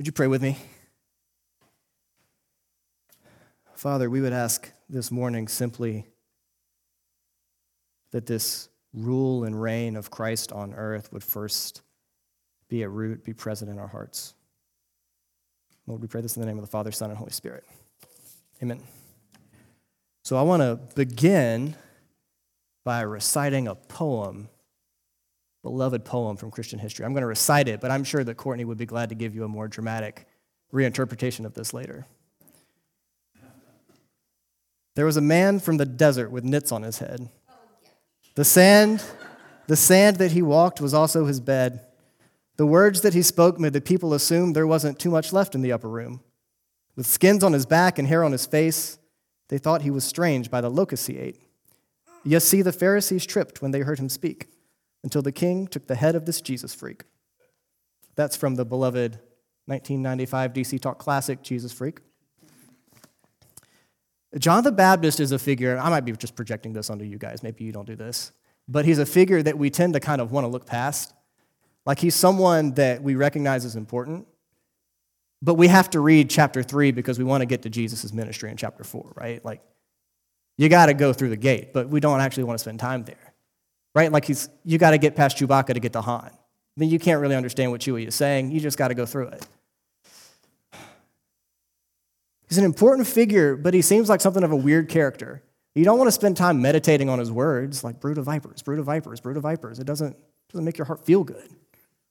Would you pray with me? Father, we would ask this morning simply that this rule and reign of Christ on earth would first be at root, be present in our hearts. Lord, we pray this in the name of the Father, Son, and Holy Spirit. Amen. So I want to begin by reciting a poem beloved poem from Christian history. I'm going to recite it, but I'm sure that Courtney would be glad to give you a more dramatic reinterpretation of this later. There was a man from the desert with nits on his head. The sand, the sand that he walked was also his bed. The words that he spoke made the people assume there wasn't too much left in the upper room. With skins on his back and hair on his face, they thought he was strange by the locusts he ate. Yes, see, the Pharisees tripped when they heard him speak until the king took the head of this Jesus freak. That's from the beloved 1995 DC Talk classic, Jesus Freak. John the Baptist is a figure, I might be just projecting this onto you guys, maybe you don't do this, but he's a figure that we tend to kind of want to look past. Like he's someone that we recognize as important, but we have to read chapter three because we want to get to Jesus' ministry in chapter four, right? Like you got to go through the gate, but we don't actually want to spend time there right? Like he's, you got to get past Chewbacca to get to Han. Then you can't really understand what Chewie is saying. You just got to go through it. He's an important figure, but he seems like something of a weird character. You don't want to spend time meditating on his words, like brood of vipers, brood of vipers, brood of vipers. It doesn't, doesn't make your heart feel good.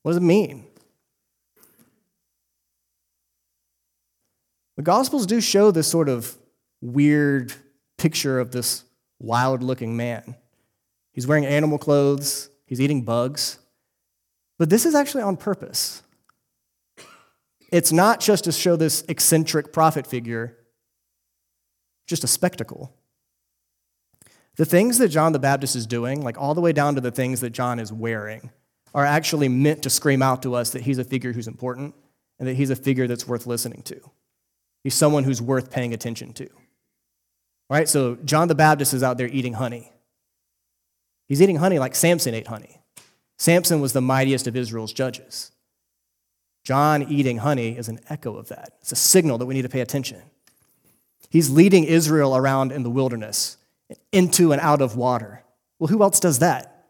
What does it mean? The Gospels do show this sort of weird picture of this wild looking man. He's wearing animal clothes, he's eating bugs. But this is actually on purpose. It's not just to show this eccentric prophet figure, just a spectacle. The things that John the Baptist is doing, like all the way down to the things that John is wearing, are actually meant to scream out to us that he's a figure who's important and that he's a figure that's worth listening to. He's someone who's worth paying attention to. All right, so John the Baptist is out there eating honey. He's eating honey like Samson ate honey. Samson was the mightiest of Israel's judges. John eating honey is an echo of that. It's a signal that we need to pay attention. He's leading Israel around in the wilderness, into and out of water. Well, who else does that?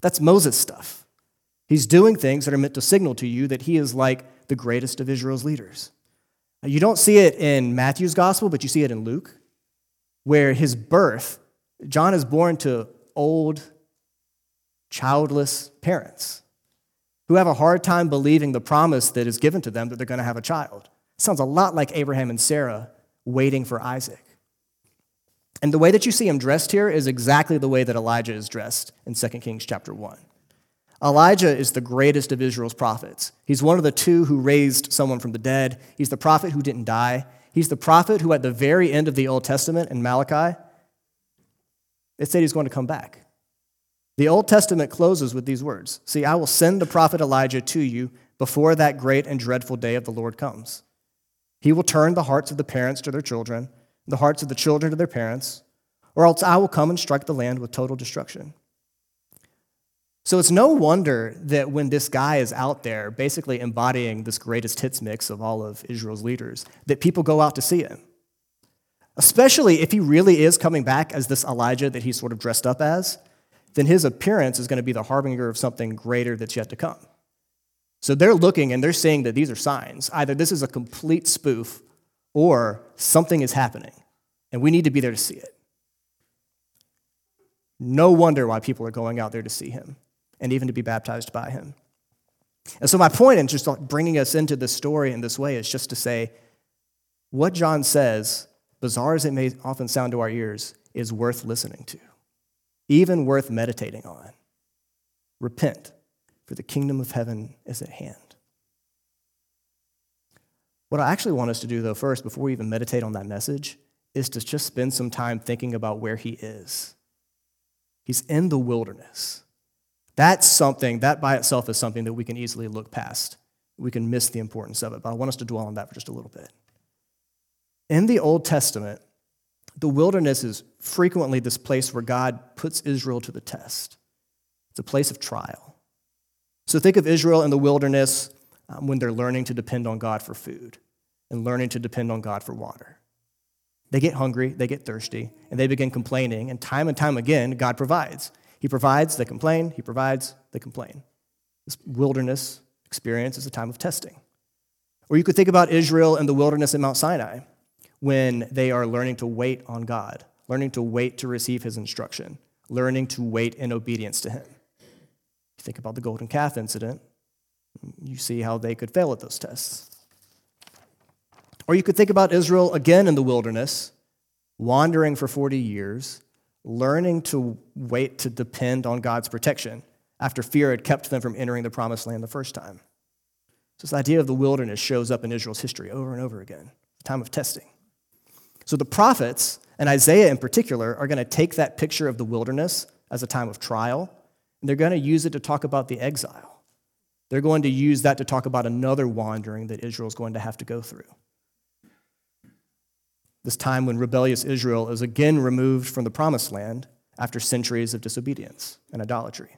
That's Moses' stuff. He's doing things that are meant to signal to you that he is like the greatest of Israel's leaders. You don't see it in Matthew's gospel, but you see it in Luke, where his birth, John is born to old, childless parents who have a hard time believing the promise that is given to them that they're going to have a child. Sounds a lot like Abraham and Sarah waiting for Isaac. And the way that you see him dressed here is exactly the way that Elijah is dressed in 2 Kings chapter 1. Elijah is the greatest of Israel's prophets. He's one of the two who raised someone from the dead. He's the prophet who didn't die. He's the prophet who, at the very end of the Old Testament in Malachi, it said he's going to come back. The Old Testament closes with these words See, I will send the prophet Elijah to you before that great and dreadful day of the Lord comes. He will turn the hearts of the parents to their children, the hearts of the children to their parents, or else I will come and strike the land with total destruction. So it's no wonder that when this guy is out there basically embodying this greatest hits mix of all of Israel's leaders, that people go out to see him. Especially if he really is coming back as this Elijah that he's sort of dressed up as then his appearance is going to be the harbinger of something greater that's yet to come. So they're looking and they're saying that these are signs. Either this is a complete spoof or something is happening, and we need to be there to see it. No wonder why people are going out there to see him and even to be baptized by him. And so, my point in just bringing us into this story in this way is just to say what John says, bizarre as it may often sound to our ears, is worth listening to even worth meditating on. Repent, for the kingdom of heaven is at hand. What I actually want us to do, though, first, before we even meditate on that message, is to just spend some time thinking about where he is. He's in the wilderness. That's something, that by itself is something that we can easily look past. We can miss the importance of it, but I want us to dwell on that for just a little bit. In the Old Testament, the wilderness is frequently this place where God puts Israel to the test. It's a place of trial. So think of Israel in the wilderness. um, when they're learning to depend on God for food and learning to depend on God for water. They get hungry, they get thirsty, and they begin complaining, and time and time again, God provides. He provides, they complain, He provides, they complain. This wilderness experience is a time of testing. Or you could think about Israel in the wilderness at Mount Sinai when they are learning to wait on God, learning to wait to receive His instruction, learning to wait in obedience to Him. You think about the golden calf incident, you see how they could fail at those tests. Or you could think about Israel again in the wilderness, wandering for 40 years, learning to wait to depend on God's protection after fear had kept them from entering the promised land the first time. So, this idea of the wilderness shows up in Israel's history over and over again, a time of testing. So, the prophets, and Isaiah in particular, are going to take that picture of the wilderness as a time of trial, and they're going to use it to talk about the exile. They're going to use that to talk about another wandering that Israel is going to have to go through this time when rebellious Israel is again removed from the promised land after centuries of disobedience and idolatry.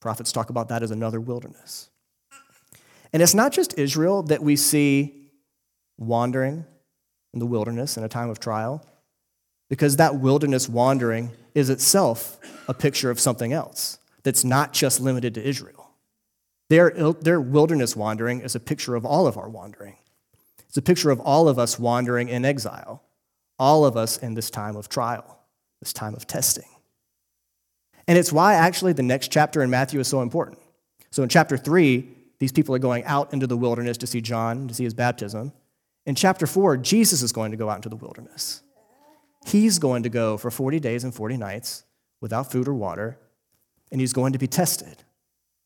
Prophets talk about that as another wilderness. And it's not just Israel that we see wandering in the wilderness in a time of trial, because that wilderness wandering is itself a picture of something else that's not just limited to Israel. Their, their wilderness wandering is a picture of all of our wandering. It's a picture of all of us wandering in exile, all of us in this time of trial, this time of testing. And it's why actually the next chapter in Matthew is so important. So in chapter 3, these people are going out into the wilderness to see John, to see his baptism. In chapter 4, Jesus is going to go out into the wilderness. He's going to go for 40 days and 40 nights without food or water, and he's going to be tested.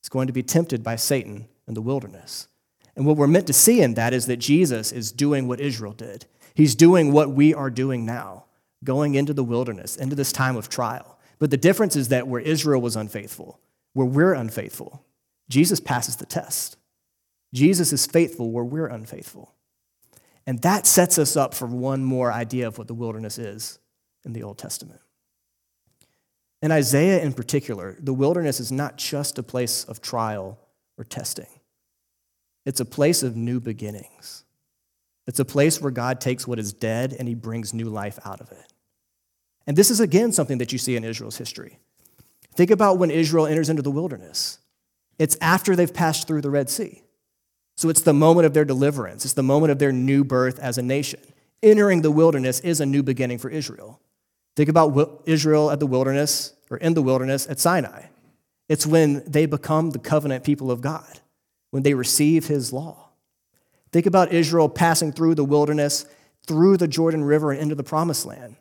He's going to be tempted by Satan in the wilderness. And what we're meant to see in that is that Jesus is doing what Israel did. He's doing what we are doing now, going into the wilderness, into this time of trial. But the difference is that where Israel was unfaithful, where we're unfaithful, Jesus passes the test. Jesus is faithful where we're unfaithful. And that sets us up for one more idea of what the wilderness is in the Old Testament. In Isaiah in particular, the wilderness is not just a place of trial or testing. It's a place of new beginnings. It's a place where God takes what is dead and he brings new life out of it. And this is again something that you see in Israel's history. Think about when Israel enters into the wilderness. It's after they've passed through the Red Sea. So it's the moment of their deliverance, it's the moment of their new birth as a nation. Entering the wilderness is a new beginning for Israel. Think about Israel at the wilderness or in the wilderness at Sinai. It's when they become the covenant people of God when they receive his law. Think about Israel passing through the wilderness, through the Jordan River, and into the promised land.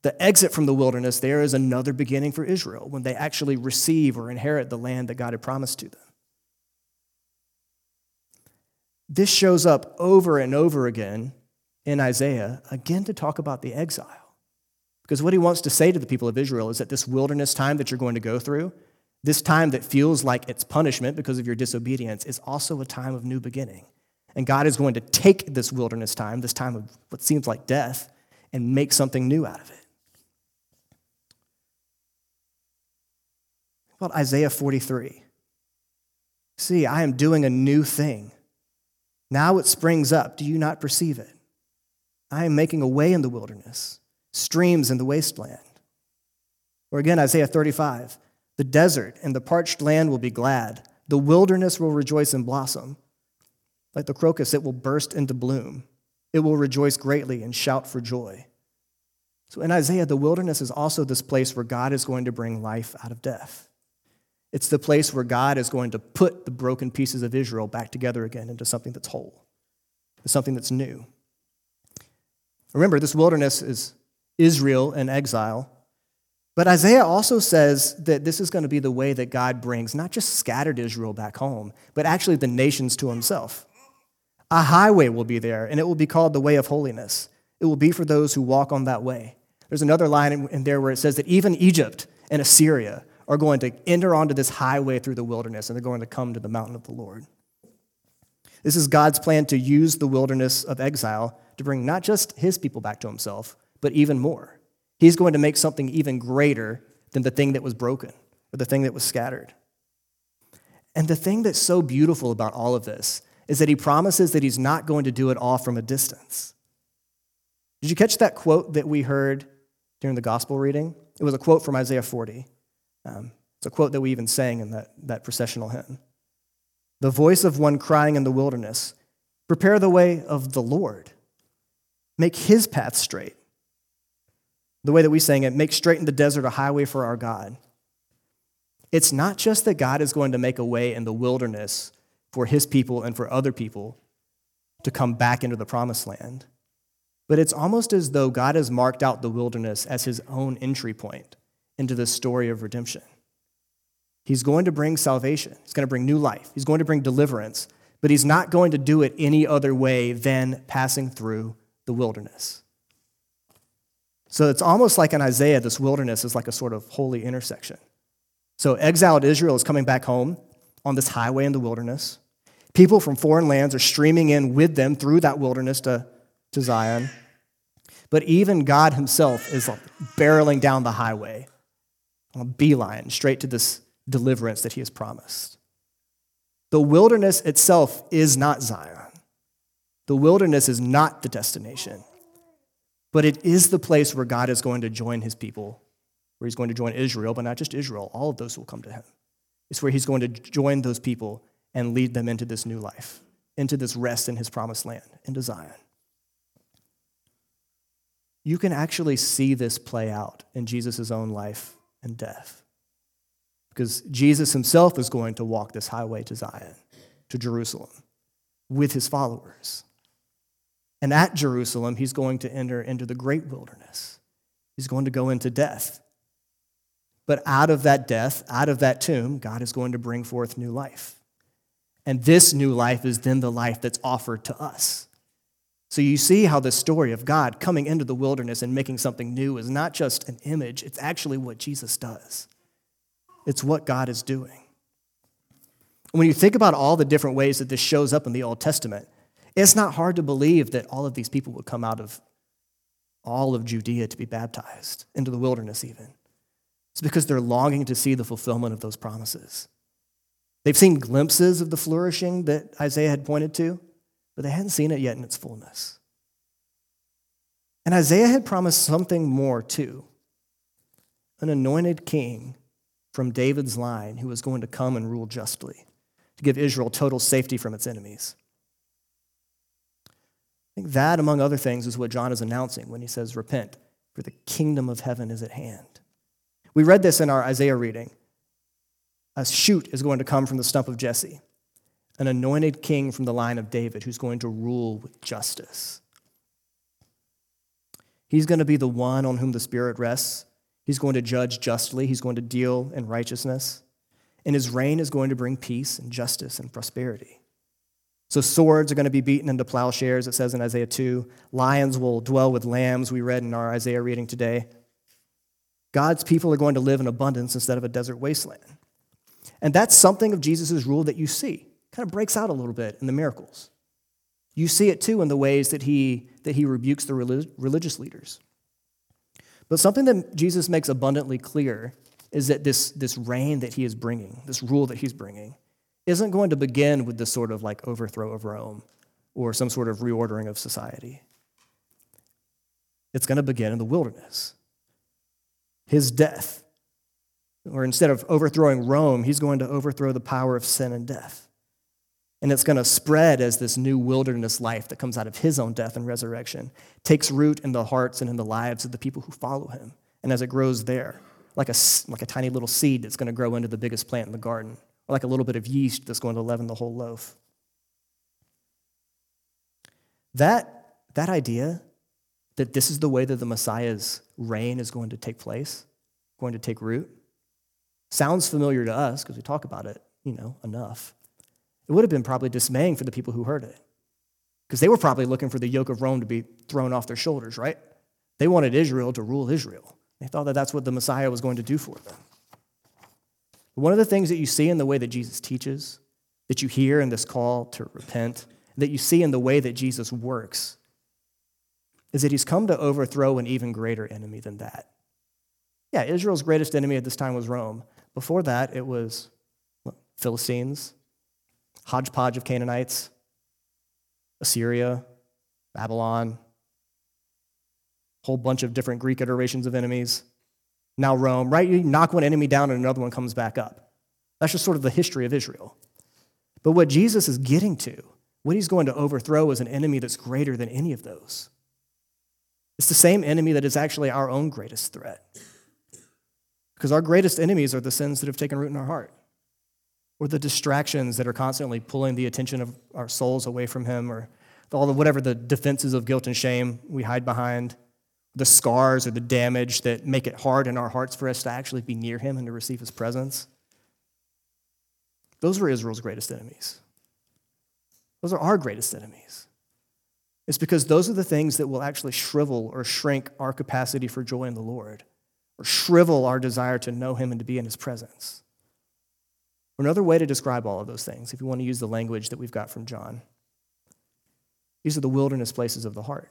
The exit from the wilderness there is another beginning for Israel when they actually receive or inherit the land that God had promised to them. This shows up over and over again in Isaiah, again to talk about the exile. Because what he wants to say to the people of Israel is that this wilderness time that you're going to go through, this time that feels like it's punishment because of your disobedience is also a time of new beginning. And God is going to take this wilderness time, this time of what seems like death, and make something new out of it. About Isaiah 43? See, I am doing a new thing. Now it springs up. Do you not perceive it? I am making a way in the wilderness, streams in the wasteland. Or again, Isaiah 35. The desert and the parched land will be glad. The wilderness will rejoice and blossom. Like the crocus, it will burst into bloom. It will rejoice greatly and shout for joy. So in Isaiah, the wilderness is also this place where God is going to bring life out of death. It's the place where God is going to put the broken pieces of Israel back together again into something that's whole, something that's new. Remember, this wilderness is Israel in exile, but Isaiah also says that this is going to be the way that God brings not just scattered Israel back home, but actually the nations to himself. A highway will be there, and it will be called the way of holiness. It will be for those who walk on that way. There's another line in there where it says that even Egypt and Assyria are going to enter onto this highway through the wilderness, and they're going to come to the mountain of the Lord. This is God's plan to use the wilderness of exile to bring not just his people back to himself, but even more. He's going to make something even greater than the thing that was broken or the thing that was scattered. And the thing that's so beautiful about all of this is that he promises that he's not going to do it all from a distance. Did you catch that quote that we heard during the gospel reading? It was a quote from Isaiah 40. Um, it's a quote that we even sang in that, that processional hymn. The voice of one crying in the wilderness, prepare the way of the Lord, make his path straight. The way that we sang it, make straight in the desert a highway for our God. It's not just that God is going to make a way in the wilderness for his people and for other people to come back into the promised land, but it's almost as though God has marked out the wilderness as his own entry point into the story of redemption. He's going to bring salvation, he's going to bring new life, he's going to bring deliverance, but he's not going to do it any other way than passing through the wilderness. So it's almost like in Isaiah, this wilderness is like a sort of holy intersection. So exiled Israel is coming back home on this highway in the wilderness. People from foreign lands are streaming in with them through that wilderness to, to Zion. But even God himself is barreling down the highway on a beeline straight to this deliverance that he has promised. The wilderness itself is not Zion. The wilderness is not the destination, but it is the place where God is going to join his people where he's going to join Israel, but not just Israel, all of those who will come to him. It's where he's going to join those people and lead them into this new life, into this rest in his promised land, into Zion. You can actually see this play out in Jesus' own life and death. Because Jesus himself is going to walk this highway to Zion, to Jerusalem, with his followers. And at Jerusalem, he's going to enter into the great wilderness. He's going to go into death. But out of that death, out of that tomb, God is going to bring forth new life. And this new life is then the life that's offered to us. So you see how the story of God coming into the wilderness and making something new is not just an image, it's actually what Jesus does. It's what God is doing. When you think about all the different ways that this shows up in the Old Testament, it's not hard to believe that all of these people would come out of all of Judea to be baptized, into the wilderness even. It's because they're longing to see the fulfillment of those promises. They've seen glimpses of the flourishing that Isaiah had pointed to, but they hadn't seen it yet in its fullness. And Isaiah had promised something more too an anointed king from David's line who was going to come and rule justly, to give Israel total safety from its enemies. I think that, among other things, is what John is announcing when he says, Repent, for the kingdom of heaven is at hand. We read this in our Isaiah reading. A shoot is going to come from the stump of Jesse, an anointed king from the line of David who's going to rule with justice. He's going to be the one on whom the Spirit rests. He's going to judge justly, he's going to deal in righteousness. And his reign is going to bring peace and justice and prosperity. So, swords are going to be beaten into plowshares, it says in Isaiah 2. Lions will dwell with lambs, we read in our Isaiah reading today. God's people are going to live in abundance instead of a desert wasteland. And that's something of Jesus' rule that you see. Kind of breaks out a little bit in the miracles. You see it too in the ways that he, that he rebukes the religious leaders. But something that Jesus makes abundantly clear is that this, this reign that he is bringing, this rule that he's bringing, isn't going to begin with this sort of like overthrow of Rome or some sort of reordering of society. It's going to begin in the wilderness his death. Or instead of overthrowing Rome, he's going to overthrow the power of sin and death. And it's going to spread as this new wilderness life that comes out of his own death and resurrection takes root in the hearts and in the lives of the people who follow him. And as it grows there, like a, like a tiny little seed that's going to grow into the biggest plant in the garden, or like a little bit of yeast that's going to leaven the whole loaf. That, that idea that this is the way that the Messiah's reign is going to take place, going to take root. Sounds familiar to us because we talk about it, you know, enough. It would have been probably dismaying for the people who heard it because they were probably looking for the yoke of Rome to be thrown off their shoulders, right? They wanted Israel to rule Israel. They thought that that's what the Messiah was going to do for them. One of the things that you see in the way that Jesus teaches, that you hear in this call to repent, that you see in the way that Jesus works, is that he's come to overthrow an even greater enemy than that. Yeah, Israel's greatest enemy at this time was Rome. Before that, it was Philistines, hodgepodge of Canaanites, Assyria, Babylon, whole bunch of different Greek iterations of enemies. Now Rome, right? You knock one enemy down and another one comes back up. That's just sort of the history of Israel. But what Jesus is getting to, what he's going to overthrow, is an enemy that's greater than any of those. It's the same enemy that is actually our own greatest threat. Because our greatest enemies are the sins that have taken root in our heart, or the distractions that are constantly pulling the attention of our souls away from Him, or all the whatever the defenses of guilt and shame we hide behind, the scars or the damage that make it hard in our hearts for us to actually be near Him and to receive His presence. Those were Israel's greatest enemies. Those are our greatest enemies. It's because those are the things that will actually shrivel or shrink our capacity for joy in the Lord, or shrivel our desire to know Him and to be in His presence. Or another way to describe all of those things, if you want to use the language that we've got from John, these are the wilderness places of the heart.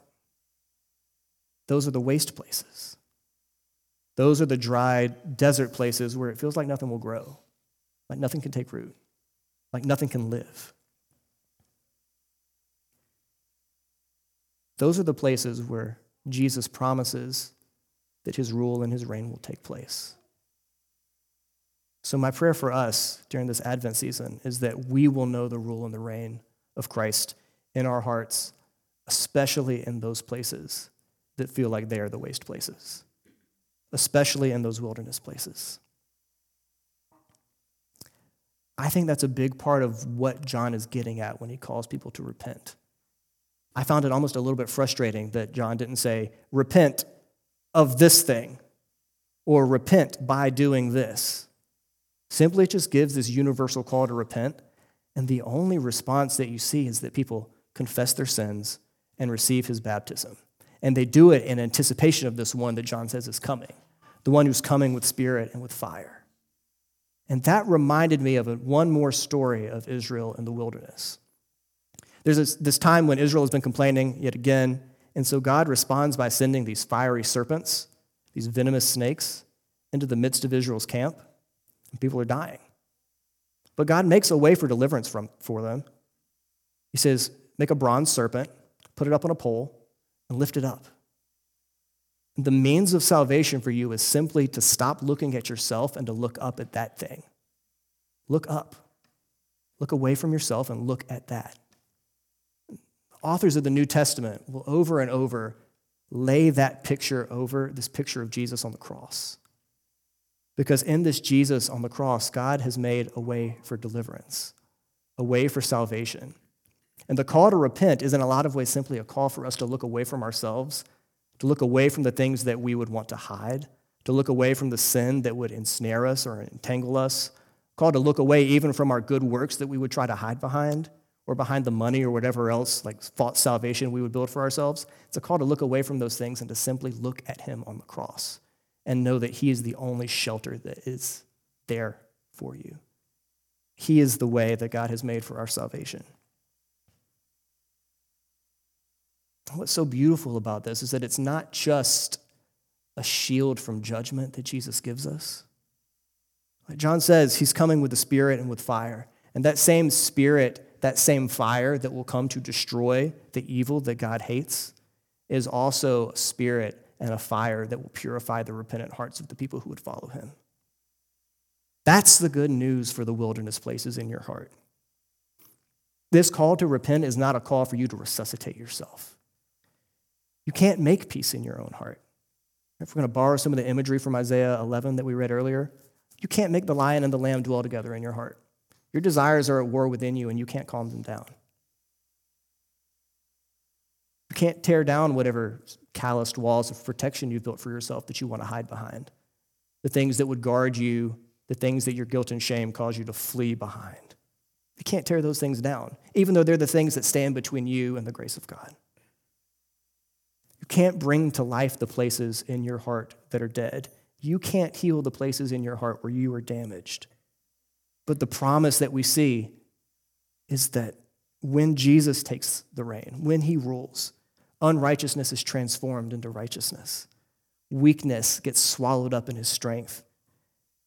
Those are the waste places. Those are the dry desert places where it feels like nothing will grow, like nothing can take root, like nothing can live. Those are the places where Jesus promises that his rule and his reign will take place. So, my prayer for us during this Advent season is that we will know the rule and the reign of Christ in our hearts, especially in those places that feel like they are the waste places, especially in those wilderness places. I think that's a big part of what John is getting at when he calls people to repent. I found it almost a little bit frustrating that John didn't say, repent of this thing or repent by doing this. Simply just gives this universal call to repent. And the only response that you see is that people confess their sins and receive his baptism. And they do it in anticipation of this one that John says is coming, the one who's coming with spirit and with fire. And that reminded me of one more story of Israel in the wilderness. There's this, this time when Israel has been complaining yet again, and so God responds by sending these fiery serpents, these venomous snakes, into the midst of Israel's camp, and people are dying. But God makes a way for deliverance from, for them. He says, Make a bronze serpent, put it up on a pole, and lift it up. The means of salvation for you is simply to stop looking at yourself and to look up at that thing. Look up. Look away from yourself and look at that authors of the New Testament will over and over lay that picture over this picture of Jesus on the cross. Because in this Jesus on the cross, God has made a way for deliverance, a way for salvation. And the call to repent is, in a lot of ways, simply a call for us to look away from ourselves, to look away from the things that we would want to hide, to look away from the sin that would ensnare us or entangle us, call to look away even from our good works that we would try to hide behind or behind the money or whatever else, like false salvation we would build for ourselves. It's a call to look away from those things and to simply look at Him on the cross and know that He is the only shelter that is there for you. He is the way that God has made for our salvation. What's so beautiful about this is that it's not just a shield from judgment that Jesus gives us. Like John says, he's coming with the Spirit and with fire. And that same Spirit that same fire that will come to destroy the evil that God hates is also a spirit and a fire that will purify the repentant hearts of the people who would follow him. That's the good news for the wilderness places in your heart. This call to repent is not a call for you to resuscitate yourself. You can't make peace in your own heart. If we're going to borrow some of the imagery from Isaiah 11 that we read earlier, you can't make the lion and the lamb dwell together in your heart. Your desires are at war within you, and you can't calm them down. You can't tear down whatever calloused walls of protection you've built for yourself that you want to hide behind. The things that would guard you, the things that your guilt and shame cause you to flee behind. You can't tear those things down, even though they're the things that stand between you and the grace of God. You can't bring to life the places in your heart that are dead. You can't heal the places in your heart where you are damaged. But the promise that we see is that when Jesus takes the reign, when he rules, unrighteousness is transformed into righteousness. Weakness gets swallowed up in his strength.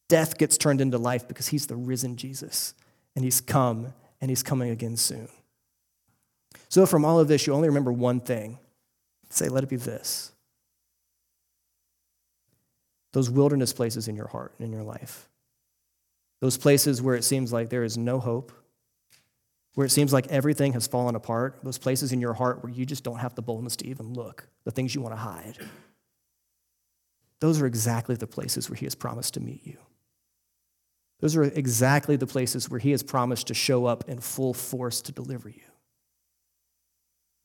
Death gets turned into life because he's the risen Jesus. and He's come, and He's coming again soon. So, from all of this, you only remember one thing. Say, let it be this those wilderness places in your heart and in your life. Those places where it seems like there is no hope, where it seems like everything has fallen apart, those places in your heart where you just don't have the boldness to even look, the things you want to hide. Those are exactly the places where He has promised to meet you. Those are exactly the places where He has promised to show up in full force to deliver you.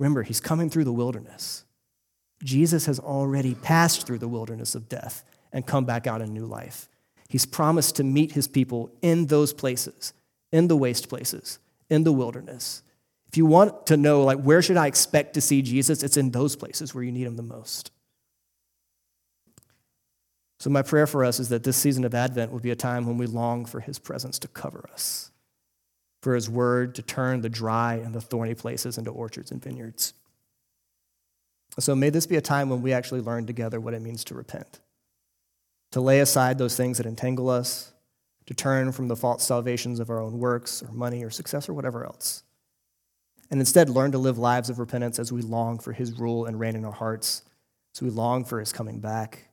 Remember, He's coming through the wilderness. Jesus has already passed through the wilderness of death and come back out in new life. He's promised to meet his people in those places, in the waste places, in the wilderness. If you want to know, like, where should I expect to see Jesus? It's in those places where you need him the most. So, my prayer for us is that this season of Advent will be a time when we long for his presence to cover us, for his word to turn the dry and the thorny places into orchards and vineyards. So, may this be a time when we actually learn together what it means to repent to lay aside those things that entangle us, to turn from the false salvations of our own works or money or success or whatever else. And instead, learn to live lives of repentance as we long for his rule and reign in our hearts, as we long for his coming back,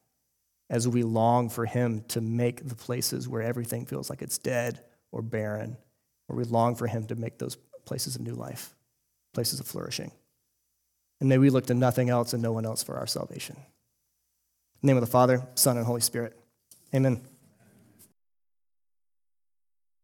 as we long for him to make the places where everything feels like it's dead or barren, where we long for him to make those places of new life, places of flourishing. And may we look to nothing else and no one else for our salvation. In the name of the Father, Son, and Holy Spirit. Amen.